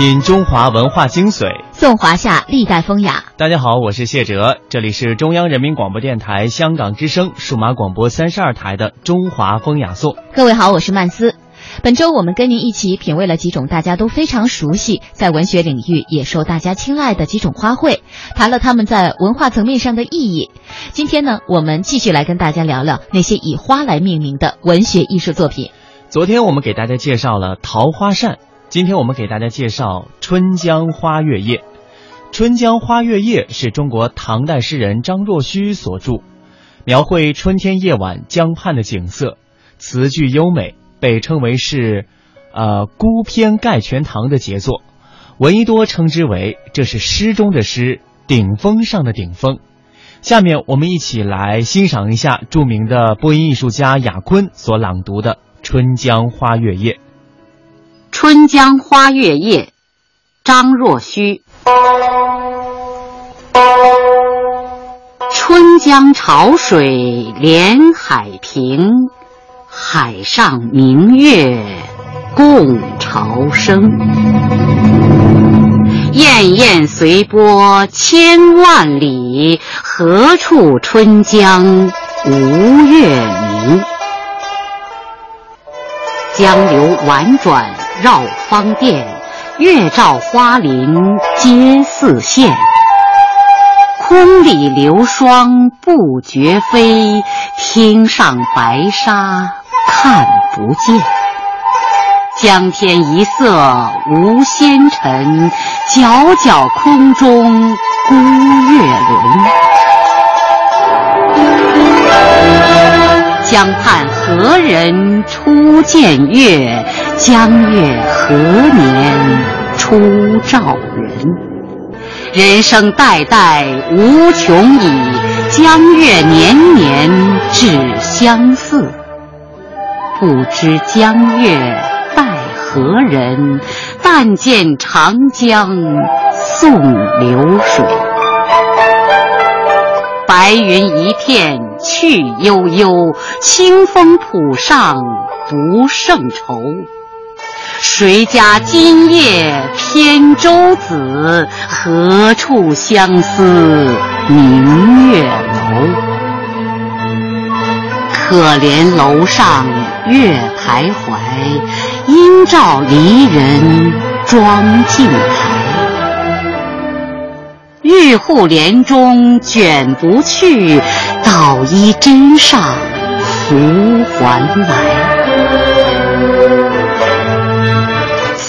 品中华文化精髓，颂华夏历代风雅。大家好，我是谢哲，这里是中央人民广播电台香港之声数码广播三十二台的《中华风雅颂》。各位好，我是曼斯。本周我们跟您一起品味了几种大家都非常熟悉，在文学领域也受大家青睐的几种花卉，谈了它们在文化层面上的意义。今天呢，我们继续来跟大家聊聊那些以花来命名的文学艺术作品。昨天我们给大家介绍了桃花扇，今天我们给大家介绍《春江花月夜》。《春江花月夜》是中国唐代诗人张若虚所著，描绘春天夜晚江畔的景色，词句优美。被称为是，呃，孤篇盖全唐的杰作，闻一多称之为这是诗中的诗，顶峰上的顶峰。下面我们一起来欣赏一下著名的播音艺术家雅坤所朗读的《春江花月夜》。《春江花月夜》，张若虚。春江潮水连海平。海上明月共潮生，滟滟随波千万里，何处春江无月明？江流婉转绕芳甸，月照花林皆似霰。空里流霜不觉飞，汀上白沙。看不见，江天一色无纤尘，皎皎空中孤月轮。江畔何人初见月？江月何年初照人？人生代代无穷已，江月年年只相似。不知江月待何人？但见长江送流水。白云一片去悠悠，清风浦上不胜愁。谁家今夜扁舟子？何处相思明月楼？可怜楼上月徘徊，应照离人妆镜台。玉户帘中卷不去，捣衣砧上拂还来。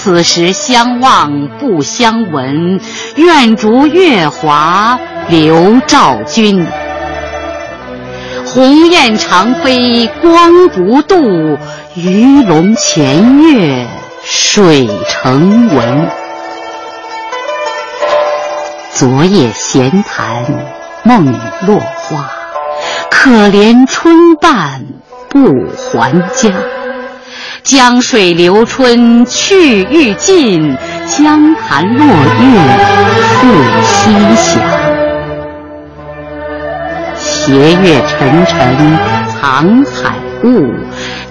此时相望不相闻，愿逐月华流照君。鸿雁长飞光不度，鱼龙潜跃水成文。昨夜闲谈梦落花，可怜春半不还家。江水流春去欲尽，江潭落月复西斜。斜月沉沉藏海雾，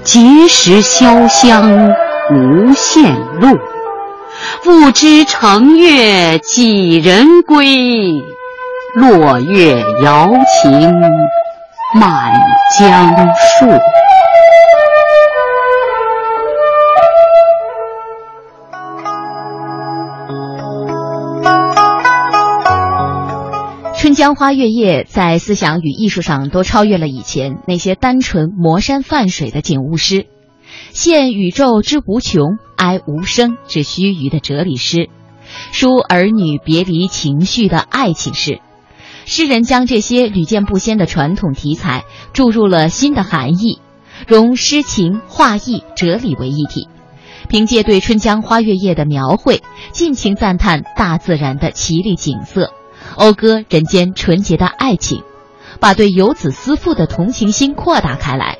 碣石潇湘无限路。不知乘月几人归？落月摇情满江树。《春江花月夜》在思想与艺术上都超越了以前那些单纯磨山泛水的景物诗，现宇宙之无穷，哀无声之须臾的哲理诗，抒儿女别离情绪的爱情诗。诗人将这些屡见不鲜的传统题材注入了新的含义，融诗情、画意、哲理为一体，凭借对《春江花月夜》的描绘，尽情赞叹大自然的绮丽景色。讴歌人间纯洁的爱情，把对游子思妇的同情心扩大开来，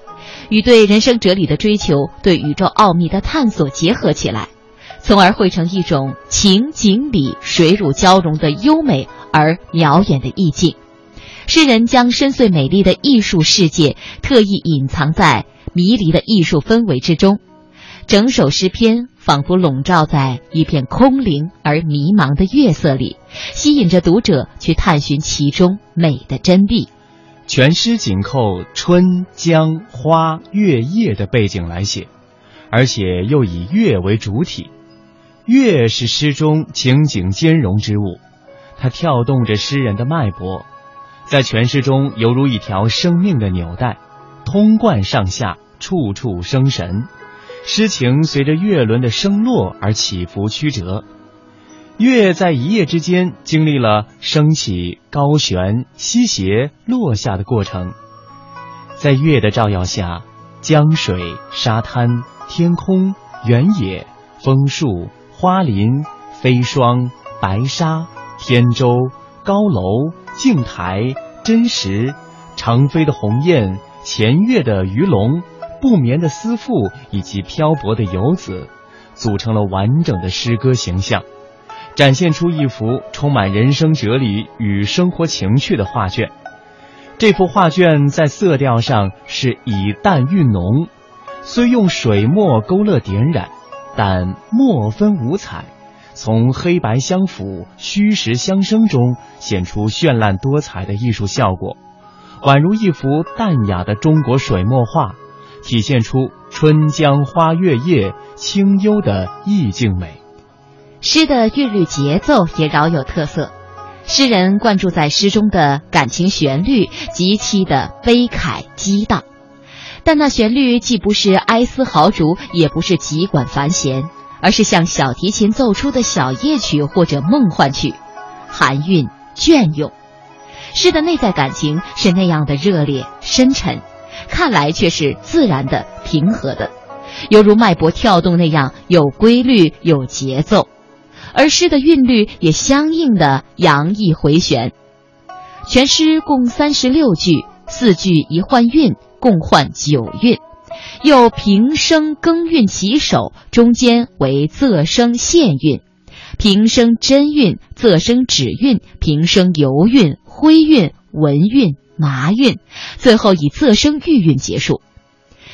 与对人生哲理的追求、对宇宙奥秘的探索结合起来，从而汇成一种情景里水乳交融的优美而渺远的意境。诗人将深邃美丽的艺术世界特意隐藏在迷离的艺术氛围之中，整首诗篇仿佛笼罩在一片空灵而迷茫的月色里，吸引着读者去探寻其中美的真谛。全诗紧扣春江花月夜的背景来写，而且又以月为主体。月是诗中情景兼容之物，它跳动着诗人的脉搏，在全诗中犹如一条生命的纽带，通贯上下，处处生神。诗情随着月轮的升落而起伏曲折，月在一夜之间经历了升起、高悬、西斜、落下的过程。在月的照耀下，江水、沙滩、天空、原野、枫树、花林、飞霜、白沙、天舟、高楼、镜台、真实、长飞的鸿雁、潜跃的鱼龙。不眠的思妇以及漂泊的游子，组成了完整的诗歌形象，展现出一幅充满人生哲理与生活情趣的画卷。这幅画卷在色调上是以淡蕴浓，虽用水墨勾勒点染，但墨分五彩，从黑白相辅、虚实相生中显出绚烂多彩的艺术效果，宛如一幅淡雅的中国水墨画。体现出春江花月夜清幽的意境美。诗的韵律节奏也饶有特色，诗人灌注在诗中的感情旋律极其的悲慨激荡，但那旋律既不是哀思豪竹，也不是急管繁弦，而是像小提琴奏出的小夜曲或者梦幻曲，含韵隽永。诗的内在感情是那样的热烈深沉。看来却是自然的、平和的，犹如脉搏跳动那样有规律、有节奏，而诗的韵律也相应的洋溢回旋。全诗共三十六句，四句一换韵，共换九韵，又平声更韵起首，中间为仄声线韵，平声真韵、仄声止韵、平声游韵、徽韵、文韵。麻韵，最后以仄声玉韵结束。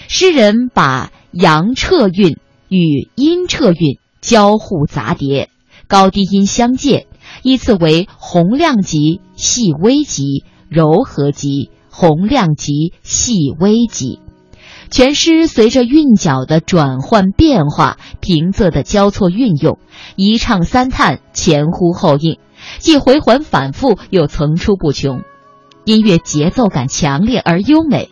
诗人把阳彻韵与阴彻韵交互杂叠，高低音相间，依次为洪亮级、细微级、柔和级、洪亮级、细微级。全诗随着韵脚的转换变化，平仄的交错运用，一唱三叹，前呼后应，既回环反复，又层出不穷。音乐节奏感强烈而优美，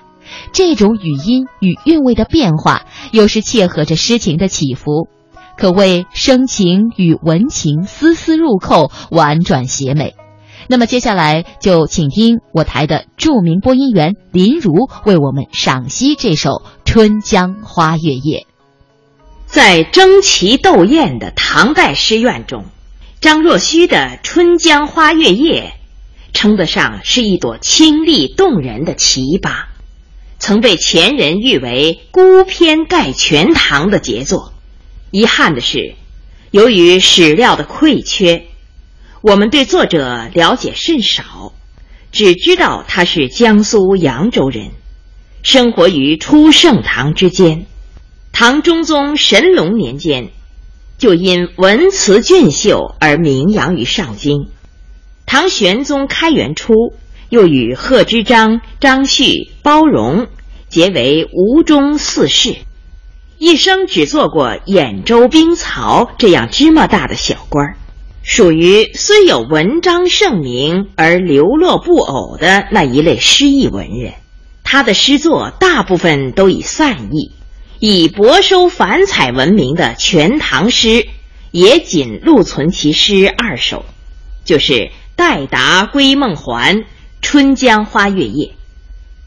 这种语音与韵味的变化，又是切合着诗情的起伏，可谓声情与文情丝丝入扣，婉转写美。那么接下来就请听我台的著名播音员林如为我们赏析这首《春江花月夜》。在争奇斗艳的唐代诗苑中，张若虚的《春江花月夜》。称得上是一朵清丽动人的奇葩，曾被前人誉为孤篇盖全唐的杰作。遗憾的是，由于史料的匮缺，我们对作者了解甚少，只知道他是江苏扬州人，生活于初盛唐之间。唐中宗神龙年间，就因文辞俊秀而名扬于上京。唐玄宗开元初，又与贺知章、张旭、包容结为吴中四世，一生只做过兖州兵曹这样芝麻大的小官儿，属于虽有文章盛名而流落不偶的那一类诗意文人。他的诗作大部分都以散佚，以博收繁彩闻名的《全唐诗》，也仅录存其诗二首，就是。待答归梦还，春江花月夜。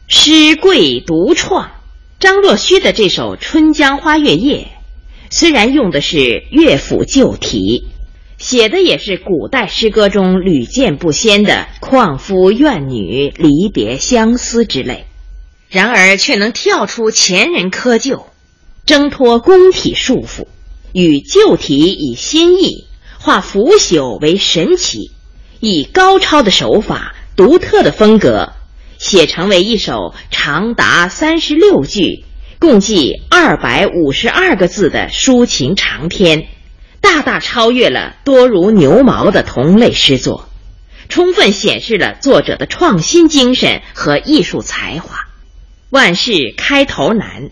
诗贵独创。张若虚的这首《春江花月夜》，虽然用的是乐府旧题，写的也是古代诗歌中屡见不鲜的旷夫怨女、离别相思之类，然而却能跳出前人窠臼，挣脱宫体束缚，与旧题以新意，化腐朽为神奇。以高超的手法、独特的风格，写成为一首长达三十六句、共计二百五十二个字的抒情长篇，大大超越了多如牛毛的同类诗作，充分显示了作者的创新精神和艺术才华。万事开头难，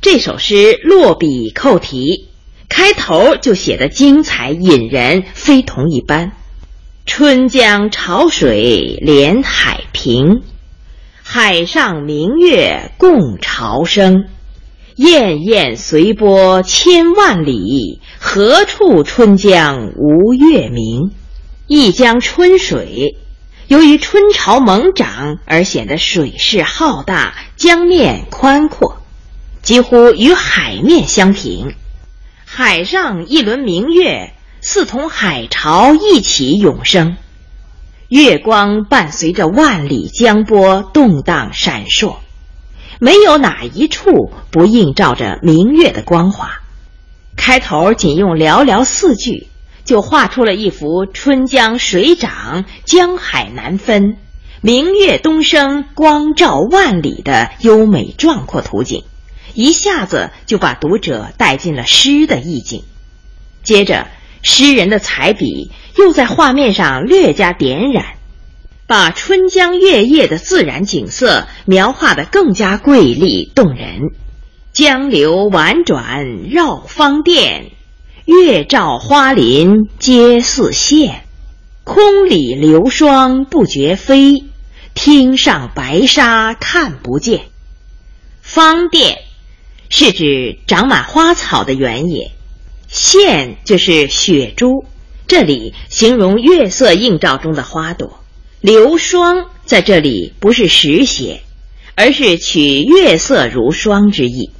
这首诗落笔扣题，开头就写得精彩引人，非同一般。春江潮水连海平，海上明月共潮生。滟滟随波千万里，何处春江无月明？一江春水，由于春潮猛涨而显得水势浩大，江面宽阔，几乎与海面相平。海上一轮明月，似同海潮一起涌生，月光伴随着万里江波动荡闪烁。没有哪一处不映照着明月的光华。开头仅用寥寥四句，就画出了一幅春江水涨、江海难分、明月东升、光照万里的优美壮阔图景，一下子就把读者带进了诗的意境。接着，诗人的彩笔又在画面上略加点染。把春江月夜的自然景色描画得更加瑰丽动人。江流婉转绕芳甸，月照花林皆似霰。空里流霜不觉飞，汀上白沙看不见。芳甸是指长满花草的原野，霰就是雪珠，这里形容月色映照中的花朵。流霜在这里不是实写，而是取月色如霜之意。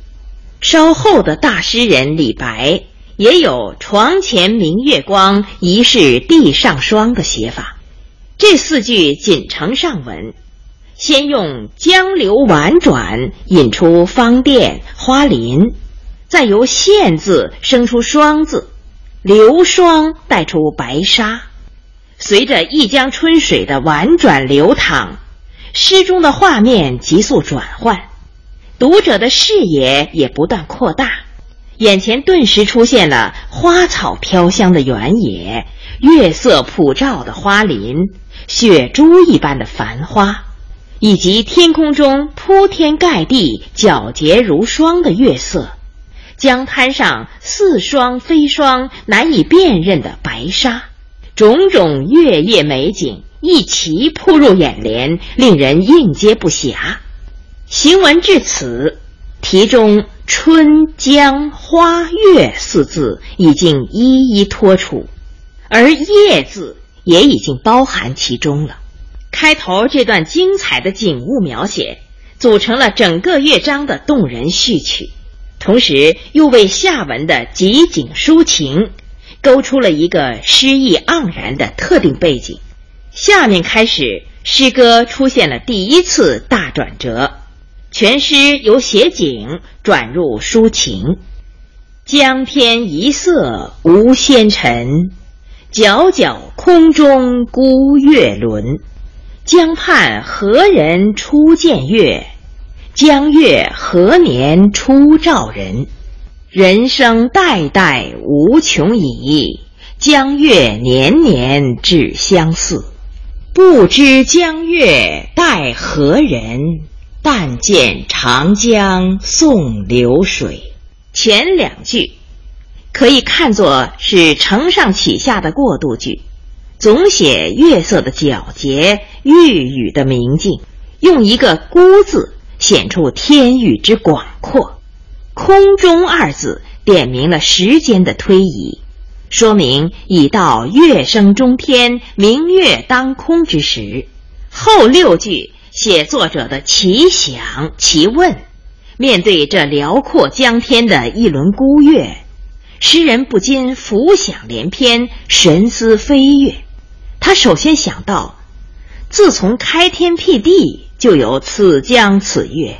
稍后的大诗人李白也有“床前明月光，疑是地上霜”的写法。这四句仅承上文，先用江流婉转引出芳甸花林，再由县字生出霜字，流霜带出白沙。随着一江春水的婉转流淌，诗中的画面急速转换，读者的视野也不断扩大，眼前顿时出现了花草飘香的原野、月色普照的花林、雪珠一般的繁花，以及天空中铺天盖地、皎洁如霜的月色，江滩上似霜非霜、难以辨认的白沙。种种月夜美景一齐扑入眼帘，令人应接不暇。行文至此，题中“春江花月”四字已经一一托出，而“夜”字也已经包含其中了。开头这段精彩的景物描写，组成了整个乐章的动人序曲，同时又为下文的集景抒情。勾出了一个诗意盎然的特定背景，下面开始诗歌出现了第一次大转折，全诗由写景转入抒情。江天一色无纤尘，皎皎空中孤月轮。江畔何人初见月？江月何年初照人？人生代代无穷已，江月年年只相似。不知江月待何人？但见长江送流水。前两句可以看作是承上启下的过渡句，总写月色的皎洁、玉宇的明净，用一个“孤”字显出天域之广阔。空中二字点明了时间的推移，说明已到月升中天、明月当空之时。后六句写作者的奇想奇问，面对这辽阔江天的一轮孤月，诗人不禁浮想联翩、神思飞跃。他首先想到，自从开天辟地就有此江此月，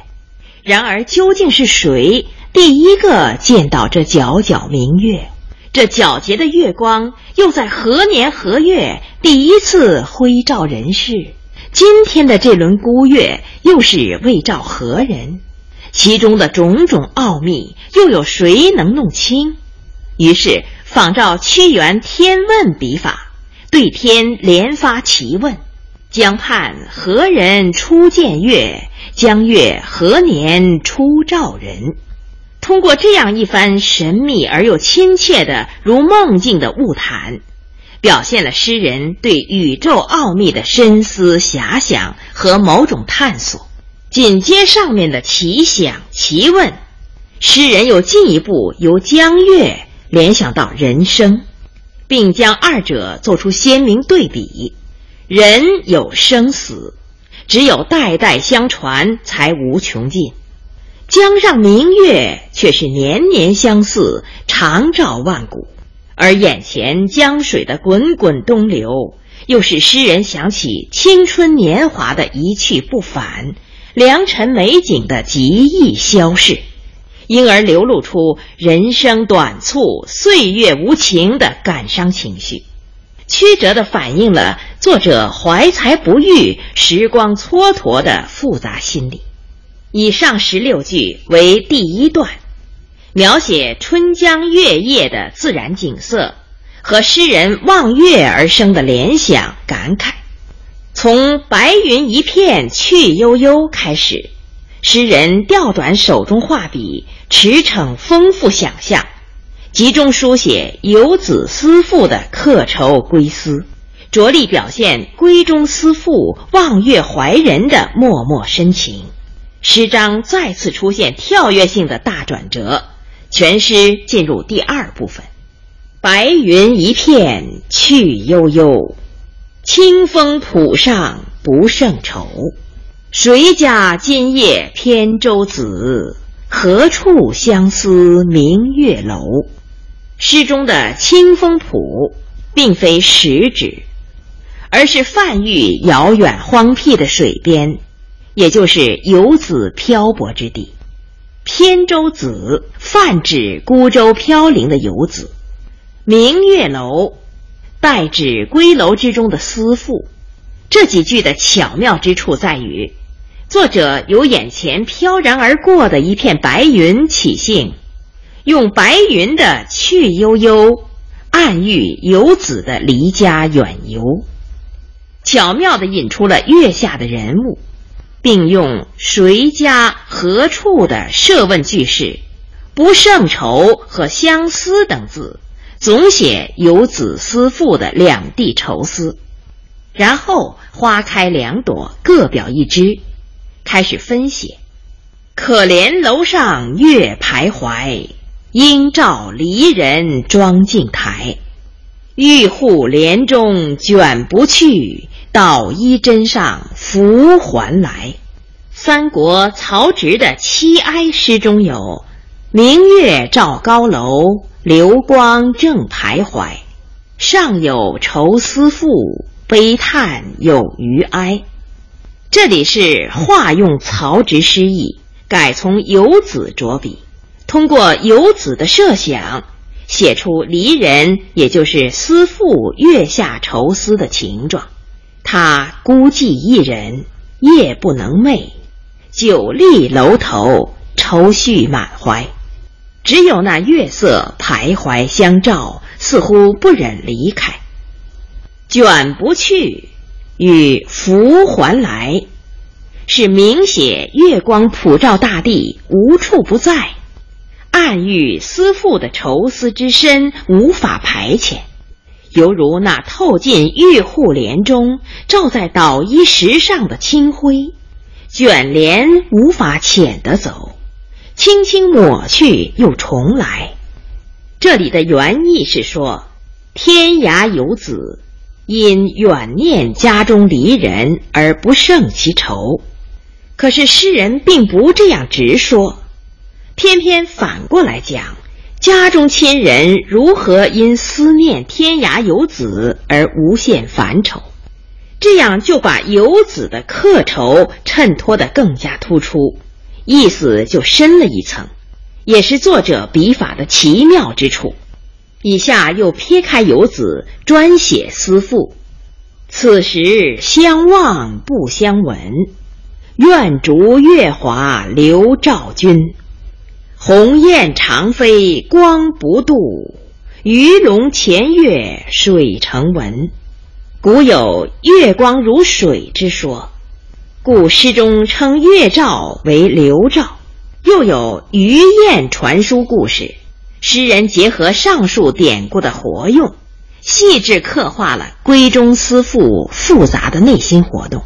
然而究竟是谁？第一个见到这皎皎明月，这皎洁的月光又在何年何月第一次辉照人世？今天的这轮孤月又是为照何人？其中的种种奥秘，又有谁能弄清？于是仿照屈原《天问》笔法，对天连发奇问：“江畔何人初见月？江月何年初照人？”通过这样一番神秘而又亲切的如梦境的物谈，表现了诗人对宇宙奥秘的深思遐想和某种探索。紧接上面的奇想奇问，诗人又进一步由江月联想到人生，并将二者做出鲜明对比。人有生死，只有代代相传，才无穷尽；江上明月却是年年相似，常照万古。而眼前江水的滚滚东流，又使诗人想起青春年华的一去不返。良辰美景的极易消逝，因而流露出人生短促、岁月无情的感伤情绪，曲折地反映了作者怀才不遇、时光蹉跎的复杂心理。以上十六句为第一段，描写春江月夜的自然景色和诗人望月而生的联想感慨。从白云一片去悠悠开始，诗人调转手中画笔，驰骋丰富想象，集中书写游子思妇的客愁归思，着力表现闺中思妇望月怀人的脉脉深情。诗章再次出现跳跃性的大转折，全诗进入第二部分。白云一片去悠悠。清风浦上不胜愁，谁家今夜扁舟子？何处相思明月楼？诗中的清风浦，并非实指，而是泛喻遥远荒僻的水边，也就是游子漂泊之地。扁舟子泛指孤舟飘零的游子，明月楼。代指归楼之中的思妇，这几句的巧妙之处在于，作者由眼前飘然而过的一片白云起兴，用白云的去悠悠，暗喻游子的离家远游，巧妙地引出了月下的人物，并用谁家何处的设问句式，不胜愁和相思等字。总写游子思妇的两地愁思，然后花开两朵，各表一枝，开始分写。可怜楼上月徘徊，应照离人妆镜台。玉户帘中卷不去，捣衣砧上拂还来。三国曹植的七哀诗中有“明月照高楼”。流光正徘徊，上有愁思妇，悲叹有余哀。这里是化用曹植诗意，改从游子着笔，通过游子的设想，写出离人，也就是思妇月下愁思的情状。他孤寂一人，夜不能寐，久立楼头，愁绪满怀。只有那月色徘徊相照，似乎不忍离开。卷不去与拂还来，是明写月光普照大地，无处不在，暗喻思妇的愁思之深无法排遣，犹如那透进玉户帘中，照在捣衣石上的清辉，卷帘无法遣得走。轻轻抹去又重来，这里的原意是说，天涯游子因远念家中离人而不胜其愁。可是诗人并不这样直说，偏偏反过来讲，家中亲人如何因思念天涯游子而无限烦愁，这样就把游子的客愁衬托得更加突出。意思就深了一层，也是作者笔法的奇妙之处。以下又撇开游子，专写思妇。此时相望不相闻，愿逐月华流照君。鸿雁长飞光不度，鱼龙潜跃水成文。古有月光如水之说，故诗中称月照为流照。又有鱼雁传书故事，诗人结合上述典故的活用，细致刻画了闺中思妇复杂的内心活动。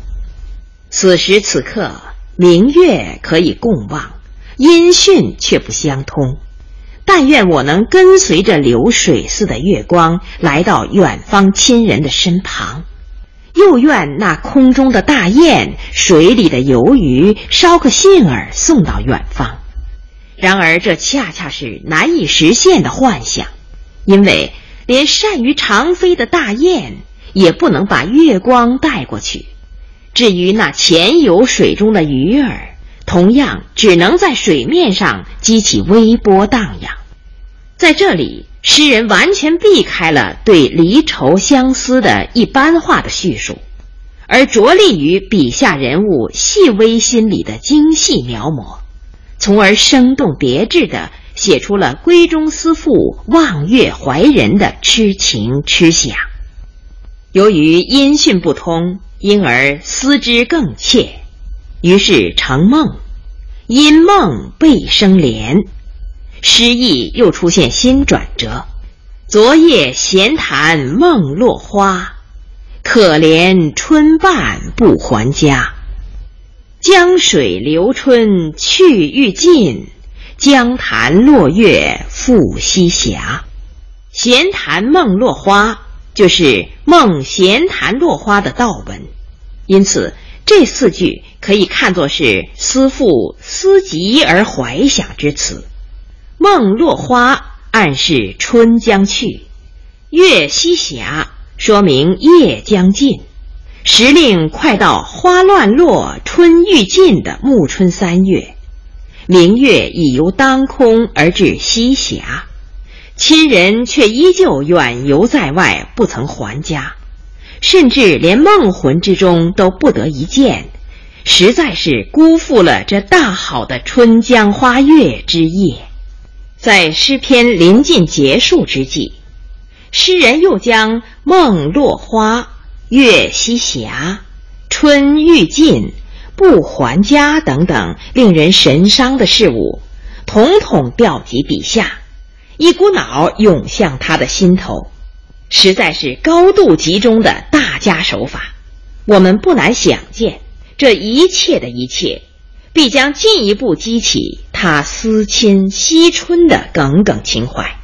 此时此刻，明月可以共望，音讯却不相通。但愿我能跟随着流水似的月光，来到远方亲人的身旁；又愿那空中的大雁、水里的游鱼，捎个信儿送到远方。然而，这恰恰是难以实现的幻想，因为连善于长飞的大雁也不能把月光带过去。至于那潜游水中的鱼儿，同样只能在水面上激起微波荡漾。在这里，诗人完全避开了对离愁相思的一般化的叙述，而着力于笔下人物细微心理的精细描摹，从而生动别致地写出了闺中思妇望月怀人的痴情痴想。由于音讯不通。因而思之更切，于是成梦，因梦倍生怜。诗意又出现新转折。昨夜闲谈梦落花，可怜春半不还家。江水流春去欲尽，江潭落月复西斜。闲谈梦落花。就是梦闲谈落花的道文，因此这四句可以看作是思妇思极而怀想之词。梦落花暗示春将去，月西斜说明夜将近，时令快到花乱落、春欲尽的暮春三月，明月已由当空而至西斜。亲人却依旧远游在外，不曾还家，甚至连梦魂之中都不得一见，实在是辜负了这大好的春江花月之夜。在诗篇临近结束之际，诗人又将梦落花、月西斜、春欲尽、不还家等等令人神伤的事物，统统调集笔下。一股脑涌向他的心头，实在是高度集中的大家手法。我们不难想见，这一切的一切，必将进一步激起他思亲惜春的耿耿情怀。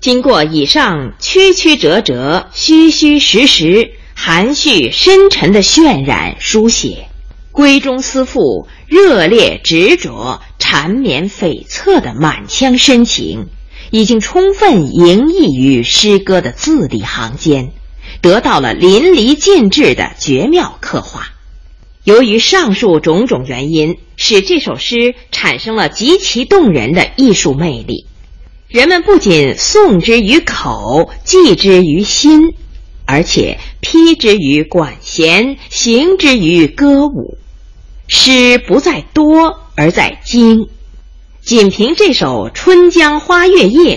经过以上曲曲折折、虚虚实实、含蓄深沉的渲染书写，闺中思妇热烈执着、缠绵悱恻的满腔深情。已经充分盈溢于诗歌的字里行间，得到了淋漓尽致的绝妙刻画。由于上述种种原因，使这首诗产生了极其动人的艺术魅力。人们不仅诵之于口，记之于心，而且披之于管弦，行之于歌舞。诗不在多，而在精。仅凭这首《春江花月夜》，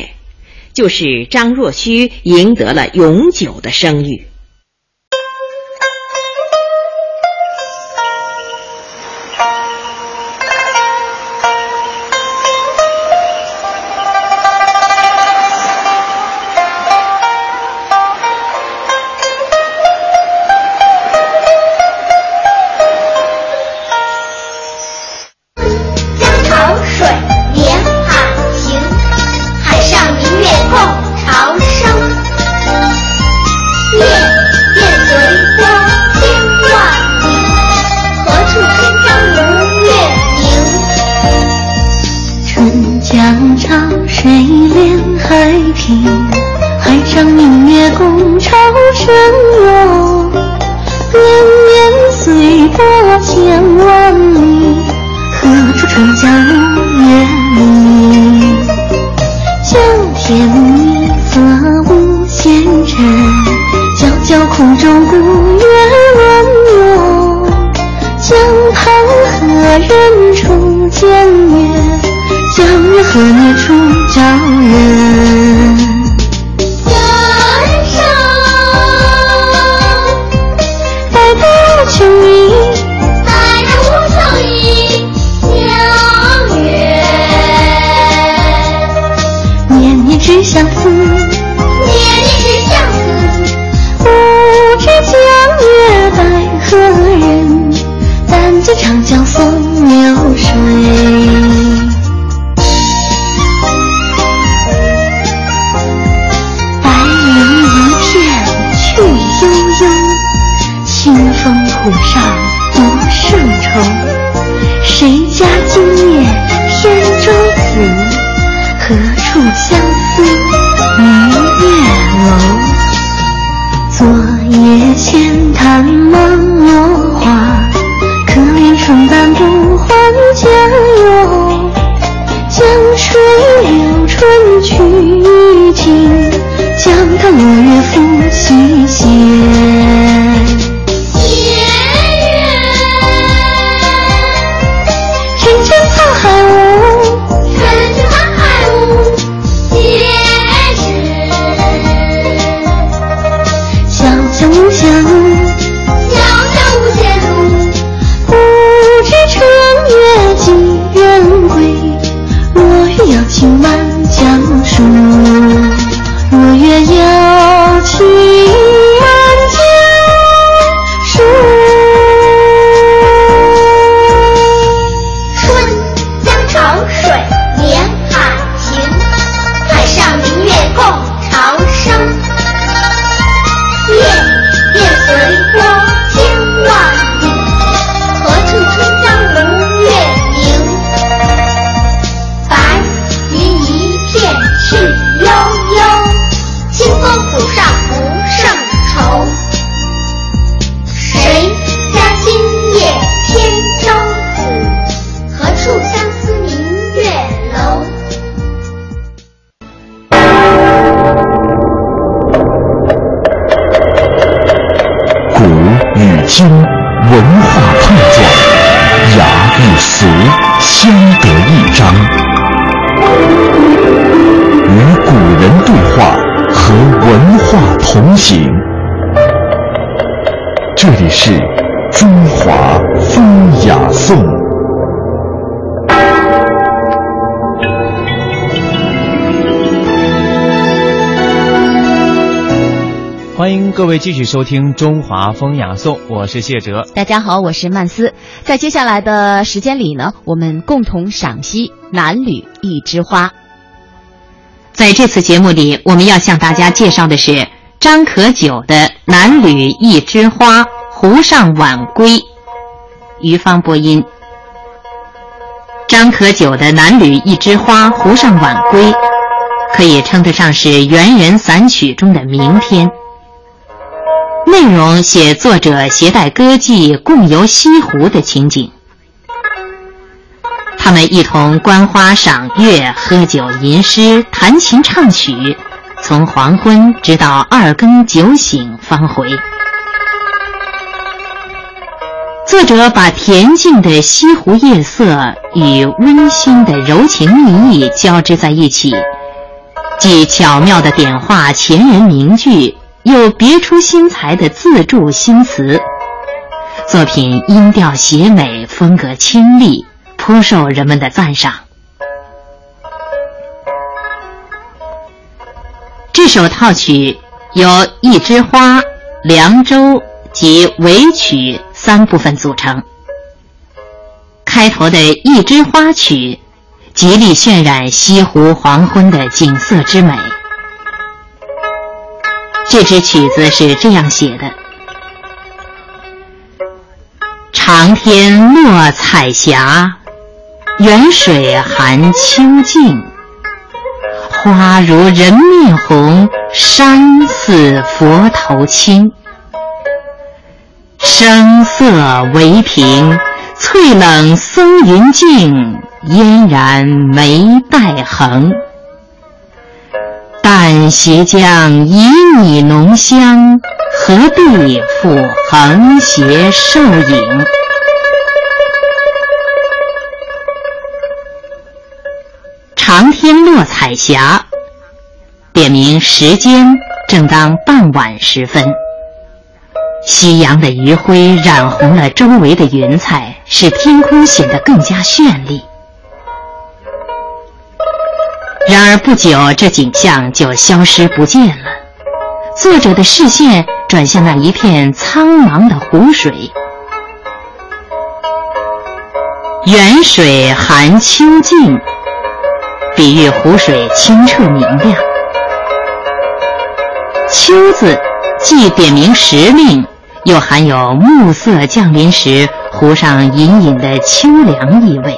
就是张若虚赢得了永久的声誉。初见月，江月何年初照人？继续收听《中华风雅颂》，我是谢哲。大家好，我是曼斯。在接下来的时间里呢，我们共同赏析《南吕一枝花》。在这次节目里，我们要向大家介绍的是张可久的《南吕一枝花·湖上晚归》。于芳播音。张可久的《南吕一枝花·湖上晚归》，可以称得上是元人散曲中的名篇。内容写作者携带歌妓共游西湖的情景。他们一同观花赏月、喝酒吟诗、弹琴唱曲，从黄昏直到二更酒醒方回。作者把恬静的西湖夜色与温馨的柔情蜜意交织在一起，既巧妙地点化前人名句，又别出心裁的自助新词。作品音调写美，风格清丽。颇受人们的赞赏。这首套曲由《一枝花》《凉州》及尾曲三部分组成。开头的一枝花曲，极力渲染西湖黄昏的景色之美。这支曲子是这样写的：长天落彩霞。远水含秋静，花如人面红，山似佛头青。声色为平，翠冷松云静，嫣然眉黛横。但斜江已拟浓香何必复横斜瘦影？长天落彩霞点名时间正当傍晚时分。夕阳的余晖染红了周围的云彩使天空显得更加绚丽。然而不久，这景象就消失不见了。作者的视线转向那一片苍茫的湖水。远水含秋静，比喻湖水清澈明亮。秋字既点明时令，又含有暮色降临时湖上隐隐的秋凉意味。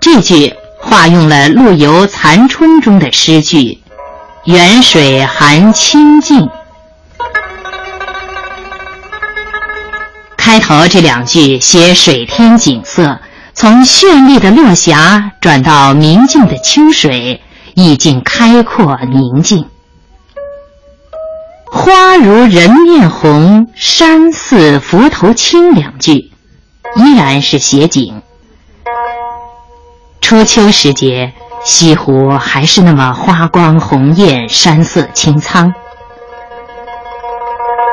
这句化用了陆游《残春》中的诗句：“远水含清静。”开头这两句写水天景色，从绚丽的落霞转到明净的秋水，意境开阔宁静。花如人面红，山似浮头青两句，依然是写景。初秋时节，西湖还是那么花光红艳，山色清苍。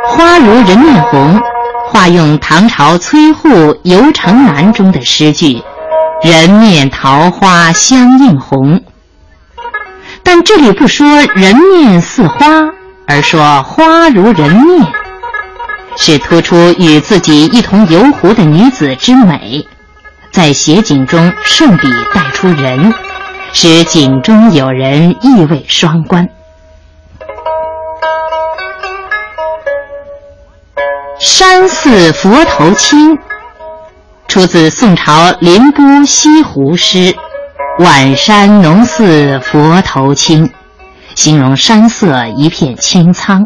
花如人面红。化用唐朝崔护《游城南》中的诗句：“人面桃花相映红。”但这里不说人面似花，而说花如人面，是突出与自己一同游湖的女子之美，在写景中顺笔带出人，使景中有人意味双关。山寺佛头青，出自宋朝林波西湖诗：“晚山浓似佛头青”，形容山色一片清苍。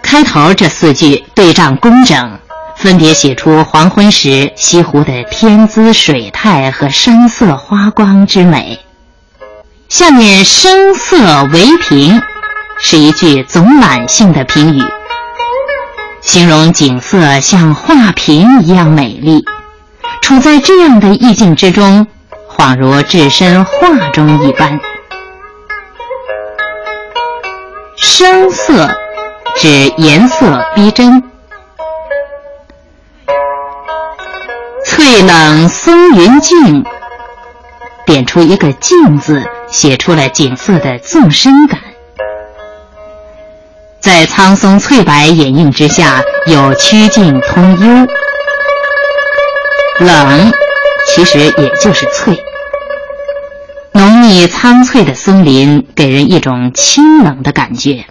开头这四句对仗工整，分别写出黄昏时西湖的天姿水态和山色花光之美。下面声色为平。是一句总览性的评语，形容景色像画屏一样美丽。处在这样的意境之中，恍如置身画中一般。声色指颜色逼真，翠冷松云静，点出一个“静”字，写出了景色的纵深感。在苍松翠柏掩映之下，有曲径通幽。冷，其实也就是翠。浓密苍翠的松林给人一种清冷的感觉。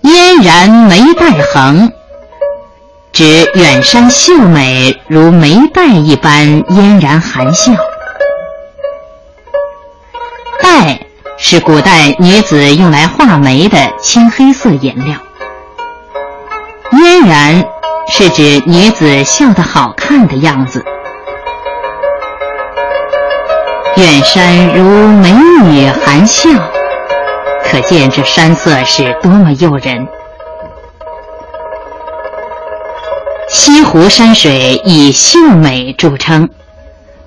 嫣然眉黛横，指远山秀美如眉黛一般嫣然含笑。黛。是古代女子用来画眉的青黑色颜料。嫣然是指女子笑得好看的样子。远山如美女含笑，可见这山色是多么诱人。西湖山水以秀美著称。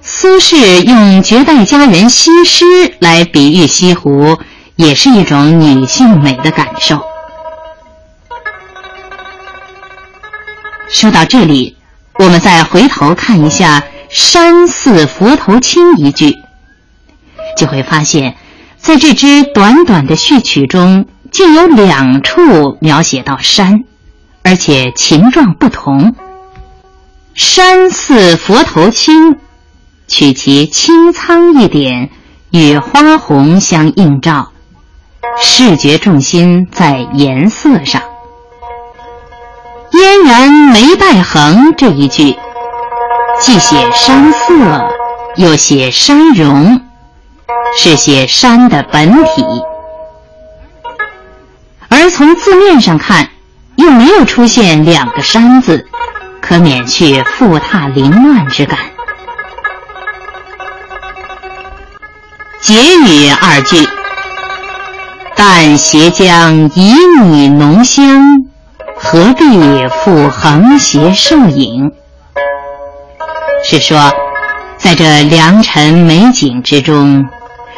苏轼用“绝代佳人西施”来比喻西湖，也是一种女性美的感受。说到这里，我们再回头看一下“山似佛头青”一句，就会发现，在这支短短的序曲中，竟有两处描写到山，而且情状不同。“山似佛头青”。取其青苍一点，与花红相映照，视觉重心在颜色上。嫣然眉黛横这一句，既写山色，又写山容，是写山的本体。而从字面上看，又没有出现两个山字，可免去复沓凌乱之感。结语二句：但携江旖旎浓香，何必复横斜受影？是说，在这良辰美景之中，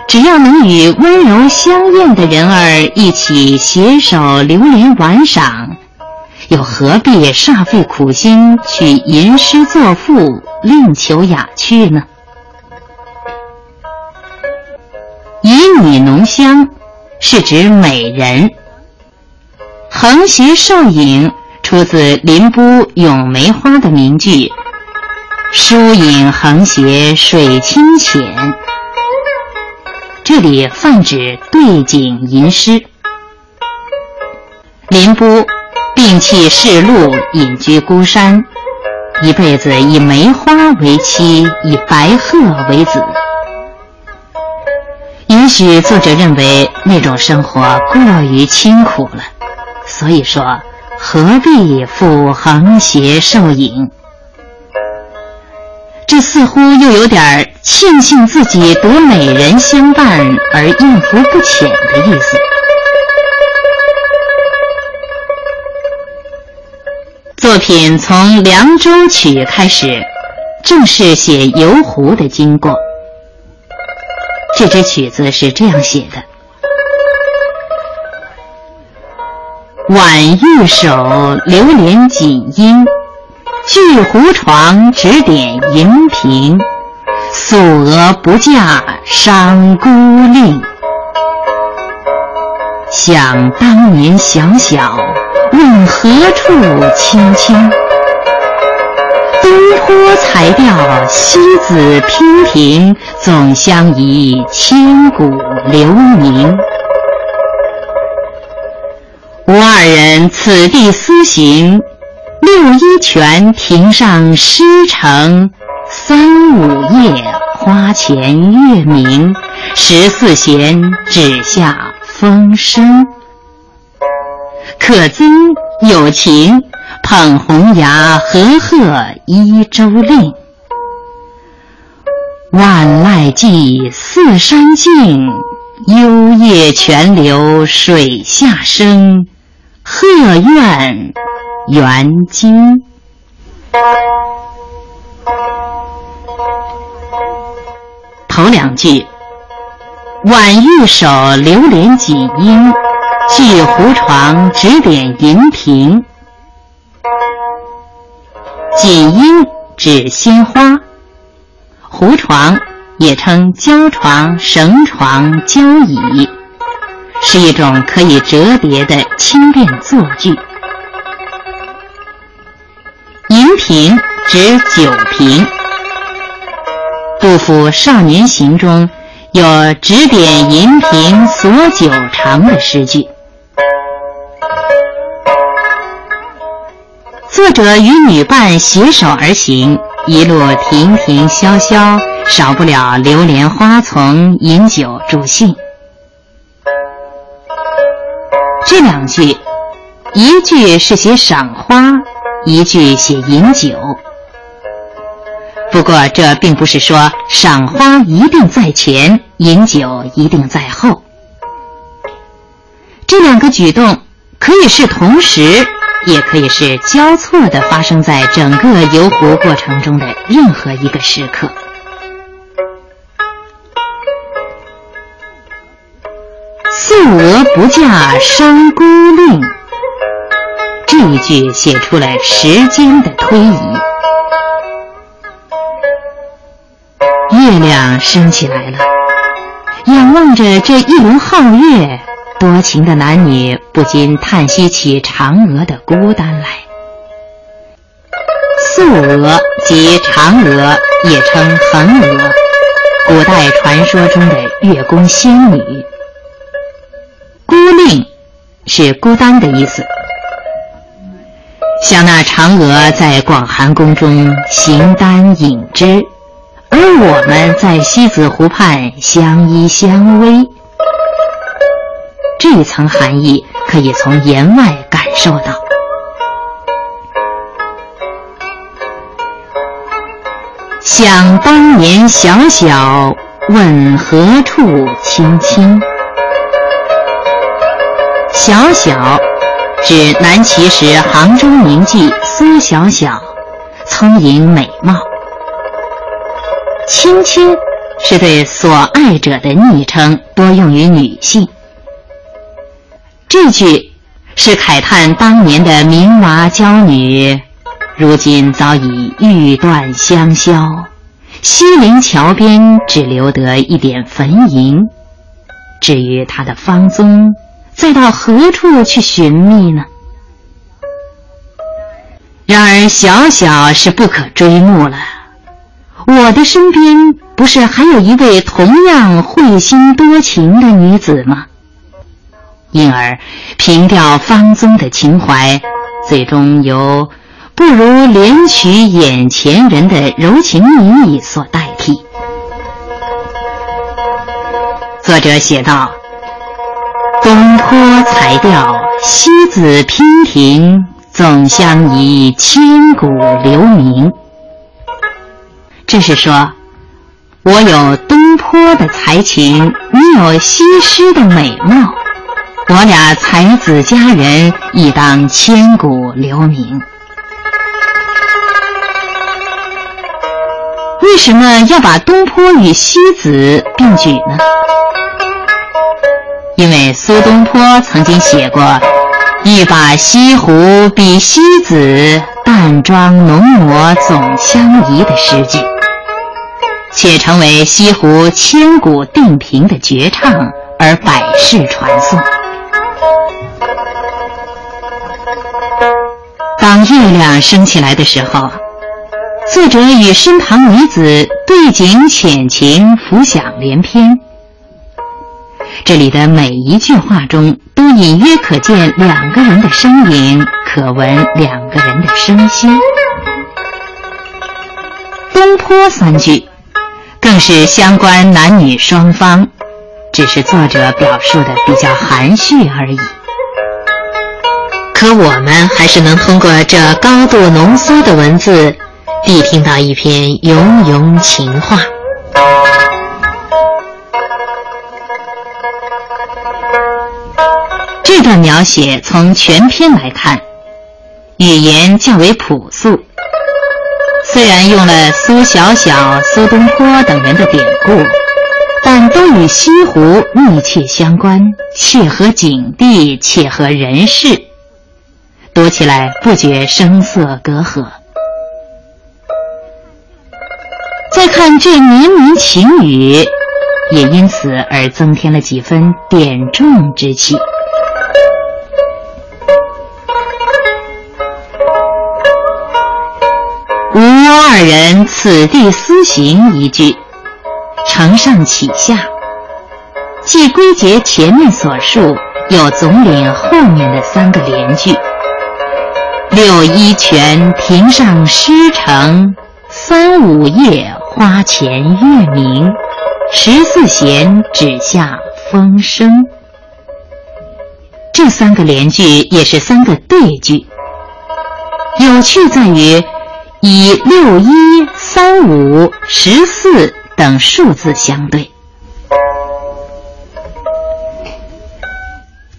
只要能与温柔相艳的人儿一起携手流连玩赏，又何必煞费苦心去吟诗作赋，另求雅趣呢？旖旎浓香，是指美人。横斜瘦影出自林逋咏梅花的名句：“疏影横斜水清浅。”这里泛指对景吟诗。林逋摒弃仕路，隐居孤山，一辈子以梅花为妻，以白鹤为子。也许作者认为那种生活过于清苦了。所以说，何必赴横斜受影？这似乎又有点庆幸自己得美人相伴而应付不浅的意思。作品从《凉州曲》开始，正是写游湖的经过。这支曲子是这样写的。晚玉手，流连锦衣，巨湖床，指点银屏。素娥不嫁商孤令。想当年小小，问何处青青？东坡才调西子娉婷，总相宜千古留名。吾二人此地私行，六一泉亭上诗成，三五夜花前月明，十四弦指下风声。可曾有情捧红牙，和贺一州令？万籁寂，四山静，幽夜泉流水下声。鹤苑元京，头两句：晚玉手，流连锦衣，去湖床，指点银屏。锦衣指鲜花，湖床也称胶床、绳床、交椅。是一种可以折叠的轻便坐具。银瓶指酒瓶。杜甫《少年行》中有“指点银瓶锁酒长”的诗句。作者与女伴携手而行，一路亭亭萧萧，少不了流连花丛、饮酒助兴。这两句，一句是写赏花，一句写饮酒。不过，这并不是说赏花一定在前，饮酒一定在后。这两个举动可以是同时，也可以是交错的发生在整个游湖过程中的任何一个时刻。素娥不嫁商孤令，这一句写出了时间的推移。月亮升起来了，仰望着这一轮皓月，多情的男女不禁叹息起嫦娥的孤单来。素娥即嫦娥，也称姮娥，古代传说中的月宫仙女。孤令是孤单的意思。像那嫦娥在广寒宫中形单影只，而我们在西子湖畔相依相偎，这层含义可以从言外感受到。想当年小小，问何处青青？小小指南齐时杭州名妓苏小小，聪颖美貌。青青是对所爱者的昵称，多用于女性。这句是慨叹当年的名娃娇女，如今早已欲断香消，西陵桥边只留得一点坟茔。至于他的芳踪，再到何处去寻觅呢？然而小小是不可追慕了。我的身边不是还有一位同样慧心多情的女子吗？因而凭吊芳踪的情怀，最终由不如怜取眼前人的柔情蜜意所代替。作者写道。东坡才调，西子娉婷，总相宜千古留名。这是说，我有东坡的才情，你有西施的美貌，我俩才子佳人，亦当千古留名。为什么要把东坡与西子并举呢？因为苏东坡曾经写过“一把西湖比西子，淡妆浓抹总相宜”的诗句，且成为西湖千古定评的绝唱，而百世传颂。当月亮升起来的时候，作者与身旁女子对景浅情，浮想联翩。这里的每一句话中，都隐约可见两个人的身影，可闻两个人的声息。东坡三句，更是相关男女双方，只是作者表述的比较含蓄而已。可我们还是能通过这高度浓缩的文字，谛听到一篇永永情话。这段描写从全篇来看，语言较为朴素。虽然用了苏小小、苏东坡等人的典故，但都与西湖密切相关，切合景地，切合人事，读起来不觉声色隔阂。再看这绵绵情语，也因此而增添了几分典重之气。吾二人此地私行一句，承上启下，既归结前面所述，又总领后面的三个连句：六一泉亭上诗成，三五夜花前月明，十四弦指下风声。这三个连句也是三个对句，有趣在于。以六一、三五、十四等数字相对。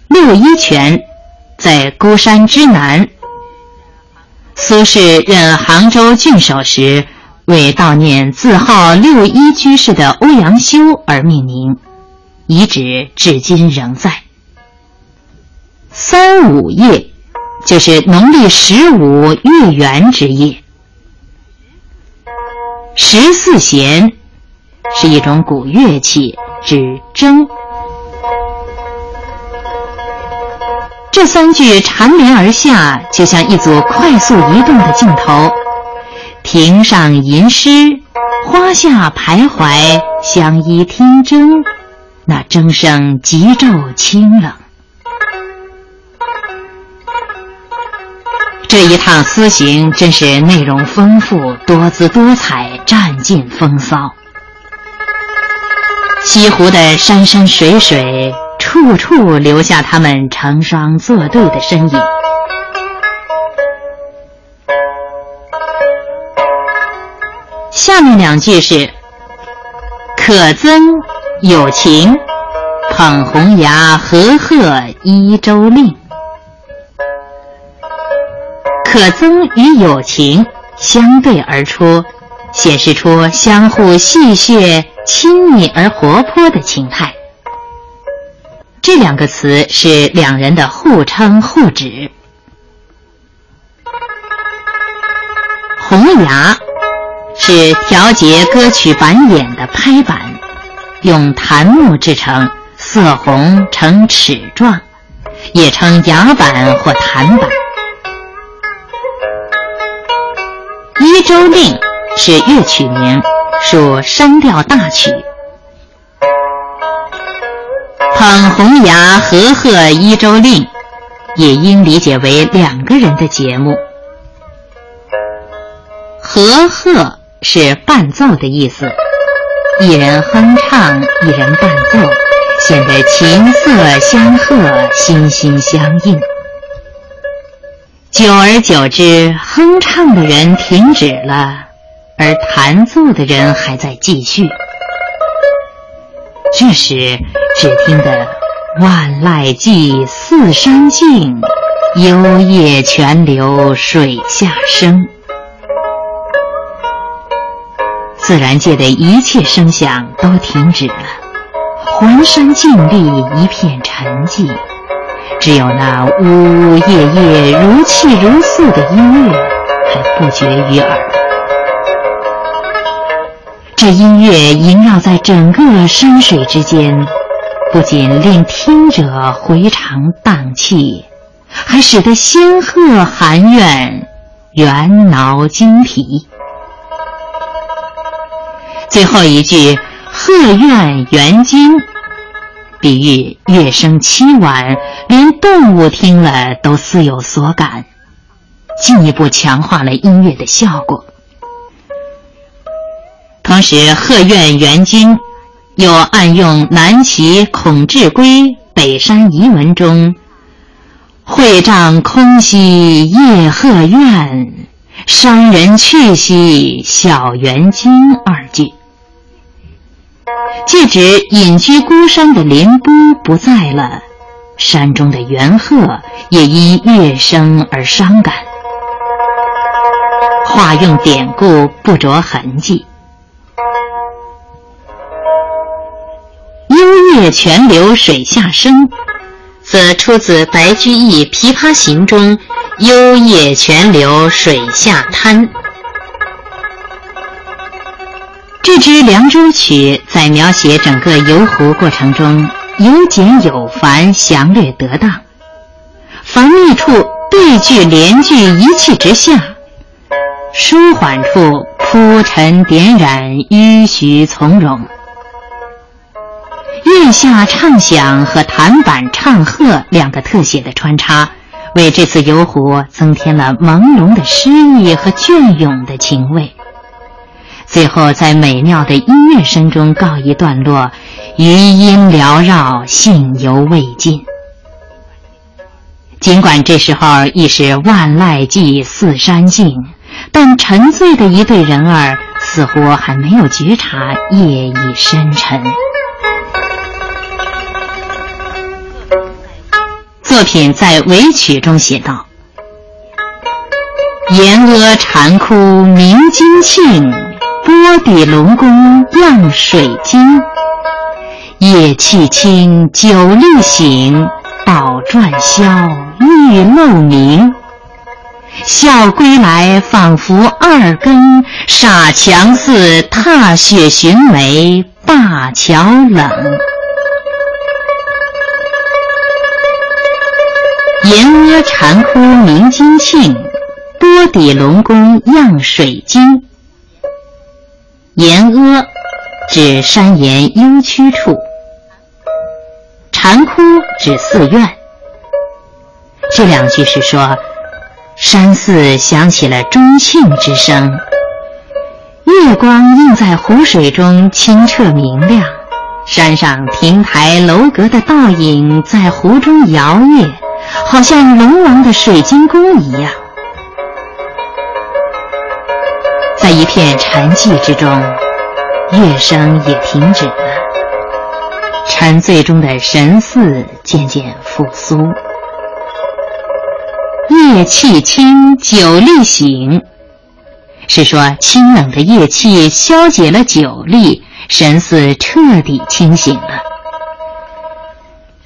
六一泉在孤山之南。苏轼任杭州郡守时，为悼念自号六一居士的欧阳修而命名，遗址至今仍在。三五夜，就是农历十五月圆之夜。十四弦是一种古乐器，指筝。这三句缠绵而下，就像一组快速移动的镜头。亭上吟诗，花下徘徊，相依听筝，那筝声急骤清冷。这一趟私行真是内容丰富、多姿多彩、占尽风骚。西湖的山山水水，处处留下他们成双作对的身影。下面两句是：可憎有情，捧红牙，和贺一周令。可憎与友情相对而出，显示出相互戏谑、亲密而活泼的情态。这两个词是两人的互称互指。红牙是调节歌曲板眼的拍板，用檀木制成，色红呈齿状，也称牙板或檀板。一周令是乐曲名，属山调大曲。捧红牙和贺一州令，也应理解为两个人的节目。和贺是伴奏的意思，一人哼唱，一人伴奏，显得琴瑟相和，心心相印。久而久之，哼唱的人停止了，而弹奏的人还在继续。这时，只听得“万籁寂，四山静，幽夜泉流水下声”。自然界的一切声响都停止了，环山静立，一片沉寂，只有那呜呜咽咽、如泣如诉的音乐还不绝于耳。这音乐萦绕在整个山水之间，不仅令听者回肠荡气，还使得仙鹤含怨，猿挠筋疲。最后一句“鹤怨猿惊”，比喻乐声凄婉，连动物听了都似有所感，进一步强化了音乐的效果。同时，“鹤怨猿惊”又暗用南齐孔志圭《北山遗文》中“会帐空兮夜鹤怨，山人去兮小猿惊”二句。借指隐居孤山的林波不在了，山中的猿鹤也因乐声而伤感。化用典故不着痕迹。夜泉流水下声，则出自白居易《琵琶行》中“幽夜泉流水下滩”。这支《凉州曲》在描写整个游湖过程中有简有繁，详略得当。繁密处对句连句一气直下，舒缓处铺陈点染，迂徐从容。月下唱响和弹板唱和两个特写的穿插，为这次游湖增添了朦胧的诗意和隽永的情味。最后，在美妙的音乐声中告一段落，余音缭绕，兴犹未尽。尽管这时候已是万籁寂，四山静，但沉醉的一对人儿似乎还没有觉察夜已深沉。作品在尾曲中写道：“岩阿禅窟明金磬。”波底龙宫漾水晶，夜气清，酒力醒，宝篆消，玉漏明。笑归来，仿佛二更，傻强似踏雪寻梅，灞桥冷。岩阿禅窟明金磬，波底龙宫漾水晶。岩阿指山岩幽曲处，禅窟指寺院。这两句是说，山寺响起了钟磬之声，月光映在湖水中清澈明亮，山上亭台楼阁的倒影在湖中摇曳，好像龙王的水晶宫一样。在一片沉寂之中，乐声也停止了，沉醉中的神似渐渐复苏。夜气清，酒力醒。是说清冷的夜气消解了酒力，神似彻底清醒了。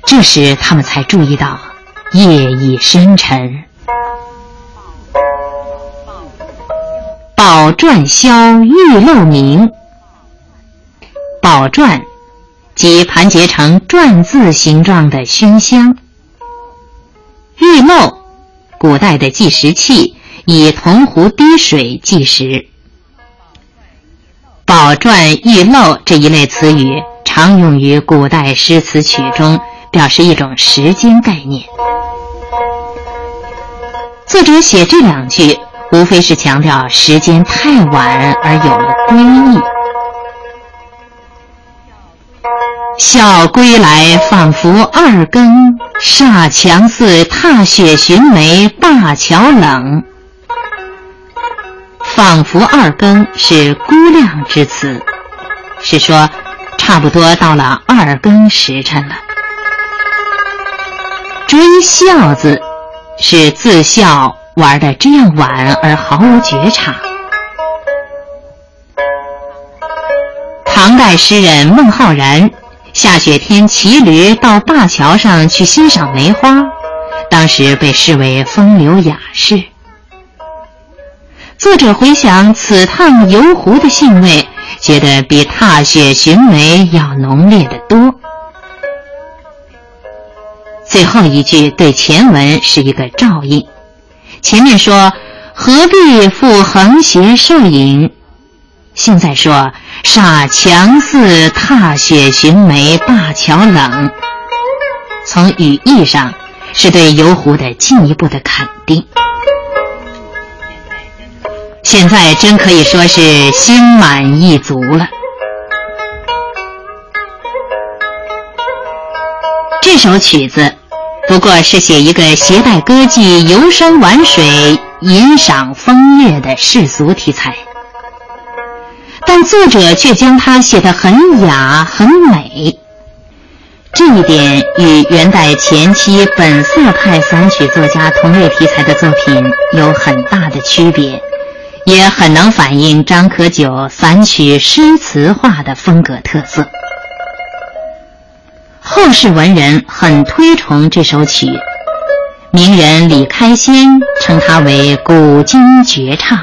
这时他们才注意到夜已深沉。宝篆消，玉漏明。宝篆即盘结成篆字形状的熏香。玉漏，古代的计时器。以铜壶滴水计时。宝篆玉漏这一类词语常用于古代诗词曲中，表示一种时间概念。作者写这两句，无非是强调时间太晚而有了归意。笑归来，仿佛二更，煞强似踏雪寻梅，灞桥冷。仿佛二更是估量之词，是说差不多到了二更时辰了。追孝字是自笑玩的这样晚而毫无觉察。唐代诗人孟浩然下雪天骑驴到灞桥上去欣赏梅花，当时被视为风流雅士。作者回想此趟游湖的兴味，觉得比踏雪寻梅要浓烈得多。最后一句对前文是一个照应，前面说何必复横斜摄影，现在说煞强似踏雪寻梅灞桥冷，从语义上是对游湖的进一步的肯定。现在真可以说是心满意足了。这首曲子不过是写一个携带歌妓游山玩水、吟赏风月的世俗题材，但作者却将它写得很雅、很美。这一点与元代前期本色派散曲作家同类题材的作品有很大的区别。也很能反映张可久散曲诗词化的风格特色。后世文人很推崇这首曲，名人李开先称它为古今绝唱。